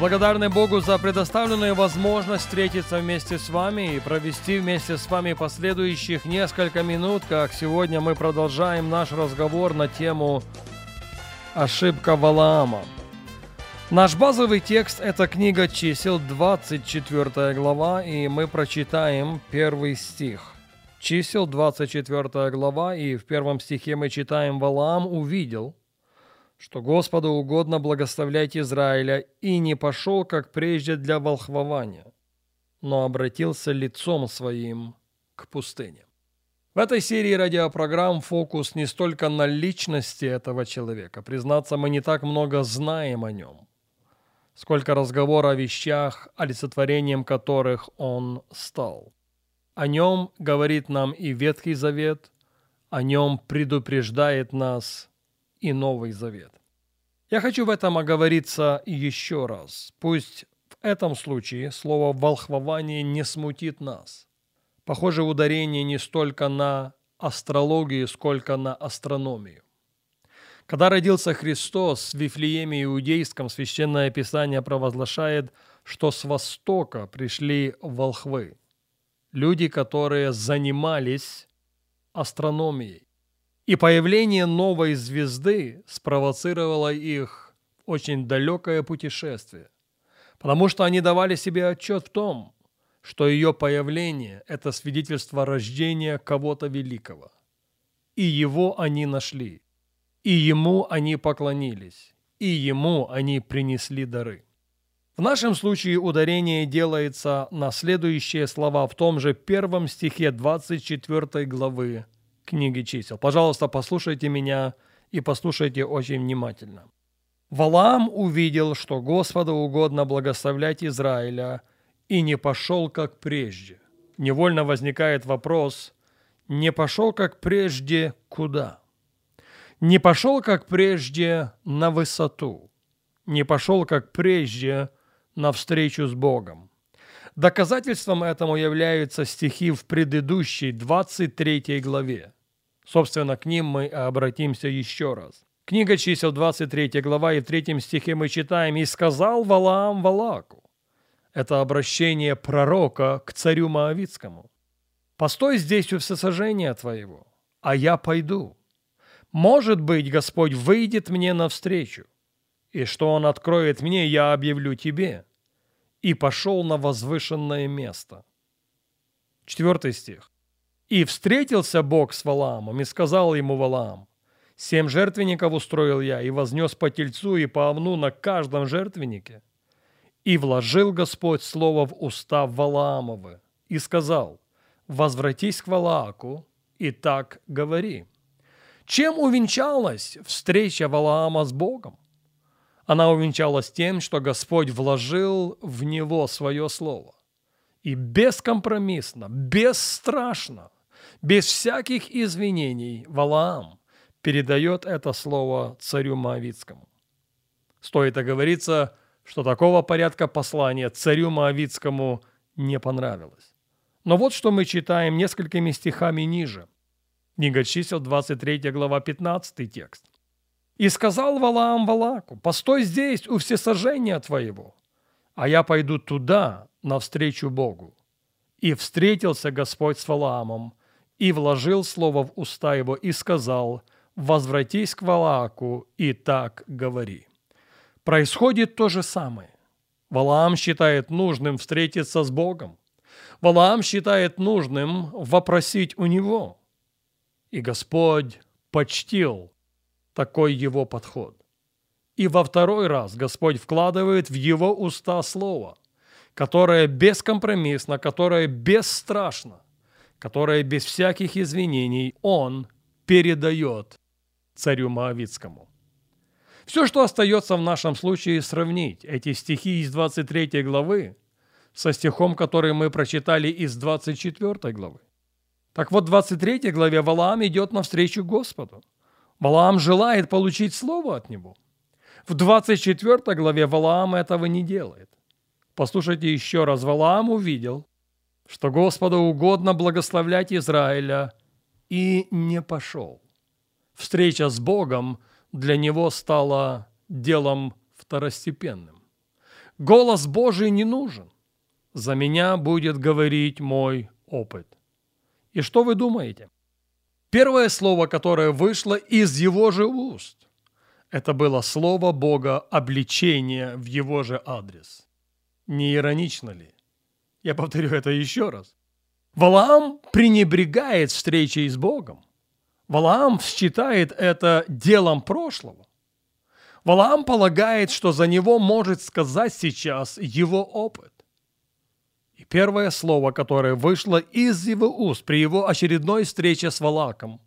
Благодарны Богу за предоставленную возможность встретиться вместе с вами и провести вместе с вами последующих несколько минут, как сегодня мы продолжаем наш разговор на тему «Ошибка Валаама». Наш базовый текст – это книга чисел, 24 глава, и мы прочитаем первый стих. Чисел, 24 глава, и в первом стихе мы читаем «Валаам увидел, что Господу угодно благословлять Израиля, и не пошел, как прежде, для волхвования, но обратился лицом своим к пустыне. В этой серии радиопрограмм фокус не столько на личности этого человека. Признаться, мы не так много знаем о нем, сколько разговора о вещах, олицетворением которых он стал. О нем говорит нам и Ветхий Завет, о нем предупреждает нас и Новый Завет. Я хочу в этом оговориться еще раз. Пусть в этом случае слово «волхвование» не смутит нас. Похоже, ударение не столько на астрологию, сколько на астрономию. Когда родился Христос в Вифлееме Иудейском, Священное Писание провозглашает, что с востока пришли волхвы, люди, которые занимались астрономией. И появление новой звезды спровоцировало их очень далекое путешествие, потому что они давали себе отчет в том, что ее появление – это свидетельство рождения кого-то великого. И его они нашли, и ему они поклонились, и ему они принесли дары. В нашем случае ударение делается на следующие слова в том же первом стихе 24 главы книги чисел. Пожалуйста, послушайте меня и послушайте очень внимательно. Валаам увидел, что Господу угодно благословлять Израиля, и не пошел, как прежде. Невольно возникает вопрос, не пошел, как прежде, куда? Не пошел, как прежде, на высоту. Не пошел, как прежде, на встречу с Богом. Доказательством этому являются стихи в предыдущей 23 главе. Собственно, к ним мы обратимся еще раз. Книга чисел 23 глава и в третьем стихе мы читаем «И сказал Валаам Валаку». Это обращение пророка к царю Моавицкому. «Постой здесь у всесожжения твоего, а я пойду. Может быть, Господь выйдет мне навстречу, и что Он откроет мне, я объявлю тебе». И пошел на возвышенное место. Четвертый стих. И встретился Бог с Валаамом, и сказал ему Валаам, «Семь жертвенников устроил я, и вознес по тельцу и по овну на каждом жертвеннике. И вложил Господь слово в уста Валаамовы, и сказал, «Возвратись к Валааку, и так говори». Чем увенчалась встреча Валаама с Богом? Она увенчалась тем, что Господь вложил в него свое слово. И бескомпромиссно, бесстрашно без всяких извинений Валаам передает это слово царю Моавицкому. Стоит оговориться, что такого порядка послания царю Моавицкому не понравилось. Но вот что мы читаем несколькими стихами ниже. Книга чисел, 23 глава, 15 текст. «И сказал Валаам Валаку, постой здесь у всесожжения твоего, а я пойду туда, навстречу Богу». И встретился Господь с Валаамом, и вложил слово в уста его и сказал, «Возвратись к Валааку и так говори». Происходит то же самое. Валаам считает нужным встретиться с Богом. Валаам считает нужным вопросить у него. И Господь почтил такой его подход. И во второй раз Господь вкладывает в его уста слово, которое бескомпромиссно, которое бесстрашно, которое без всяких извинений он передает царю Моавицкому. Все, что остается в нашем случае, сравнить эти стихи из 23 главы со стихом, который мы прочитали из 24 главы. Так вот, в 23 главе Валаам идет навстречу Господу. Валаам желает получить слово от него. В 24 главе Валаам этого не делает. Послушайте еще раз. Валаам увидел, что Господу угодно благословлять Израиля, и не пошел. Встреча с Богом для него стала делом второстепенным. Голос Божий не нужен. За меня будет говорить мой опыт. И что вы думаете? Первое слово, которое вышло из его же уст, это было слово Бога обличения в его же адрес. Не иронично ли? Я повторю это еще раз. Валаам пренебрегает встречей с Богом. Валаам считает это делом прошлого. Валаам полагает, что за него может сказать сейчас его опыт. Первое слово, которое вышло из его уст при его очередной встрече с Валаком,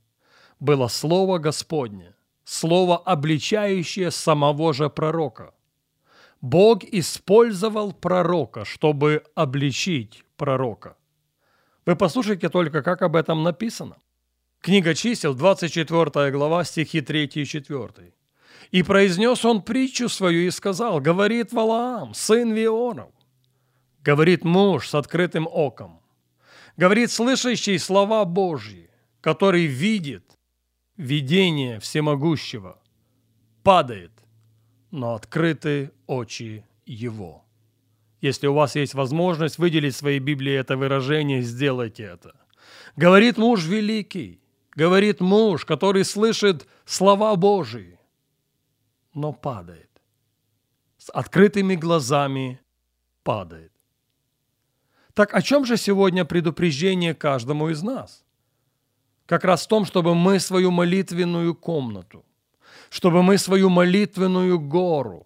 было слово Господне, слово, обличающее самого же пророка. Бог использовал пророка, чтобы обличить пророка. Вы послушайте только, как об этом написано. Книга чисел, 24 глава, стихи 3 и 4. «И произнес он притчу свою и сказал, говорит Валаам, сын Вионов, говорит муж с открытым оком, говорит слышащий слова Божьи, который видит видение всемогущего, падает, но открыты очи его». Если у вас есть возможность выделить в своей Библии это выражение, сделайте это. Говорит муж великий, говорит муж, который слышит слова Божии, но падает. С открытыми глазами падает. Так о чем же сегодня предупреждение каждому из нас? Как раз в том, чтобы мы свою молитвенную комнату, чтобы мы свою молитвенную гору,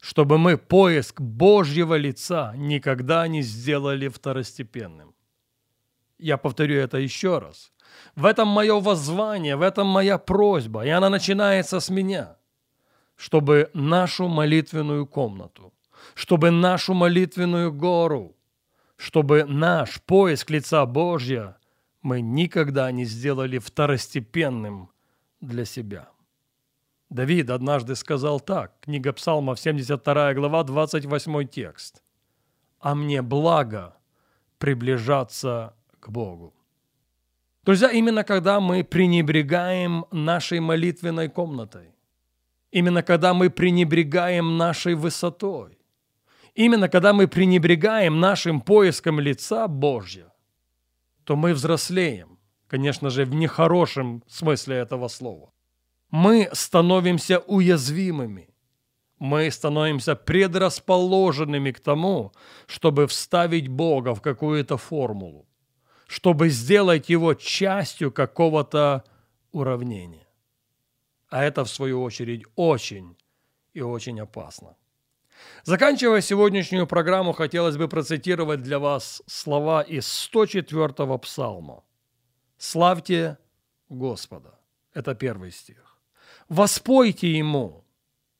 чтобы мы поиск Божьего лица никогда не сделали второстепенным. Я повторю это еще раз. В этом мое воззвание, в этом моя просьба, и она начинается с меня, чтобы нашу молитвенную комнату, чтобы нашу молитвенную гору, чтобы наш поиск лица Божья мы никогда не сделали второстепенным для себя. Давид однажды сказал так, книга Псалмов, 72 глава, 28 текст. «А мне благо приближаться к Богу». Друзья, именно когда мы пренебрегаем нашей молитвенной комнатой, именно когда мы пренебрегаем нашей высотой, именно когда мы пренебрегаем нашим поиском лица Божьего, то мы взрослеем, конечно же, в нехорошем смысле этого слова. Мы становимся уязвимыми. Мы становимся предрасположенными к тому, чтобы вставить Бога в какую-то формулу чтобы сделать его частью какого-то уравнения. А это, в свою очередь, очень и очень опасно. Заканчивая сегодняшнюю программу, хотелось бы процитировать для вас слова из 104-го псалма. «Славьте Господа». Это первый стих. «Воспойте Ему»,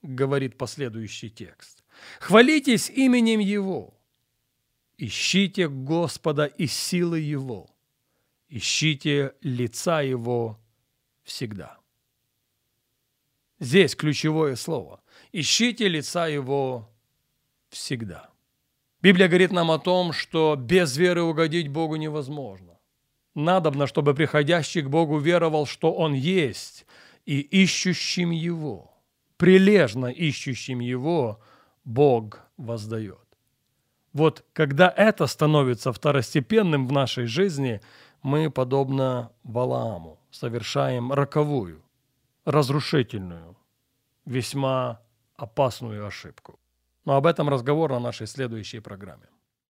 говорит последующий текст. «Хвалитесь именем Его». Ищите Господа и силы Его. Ищите лица Его всегда. Здесь ключевое слово. Ищите лица Его всегда. Библия говорит нам о том, что без веры угодить Богу невозможно. Надобно, чтобы приходящий к Богу веровал, что Он есть, и ищущим Его, прилежно ищущим Его, Бог воздает. Вот когда это становится второстепенным в нашей жизни, мы, подобно Валааму, совершаем роковую, разрушительную, весьма опасную ошибку. Но об этом разговор на нашей следующей программе.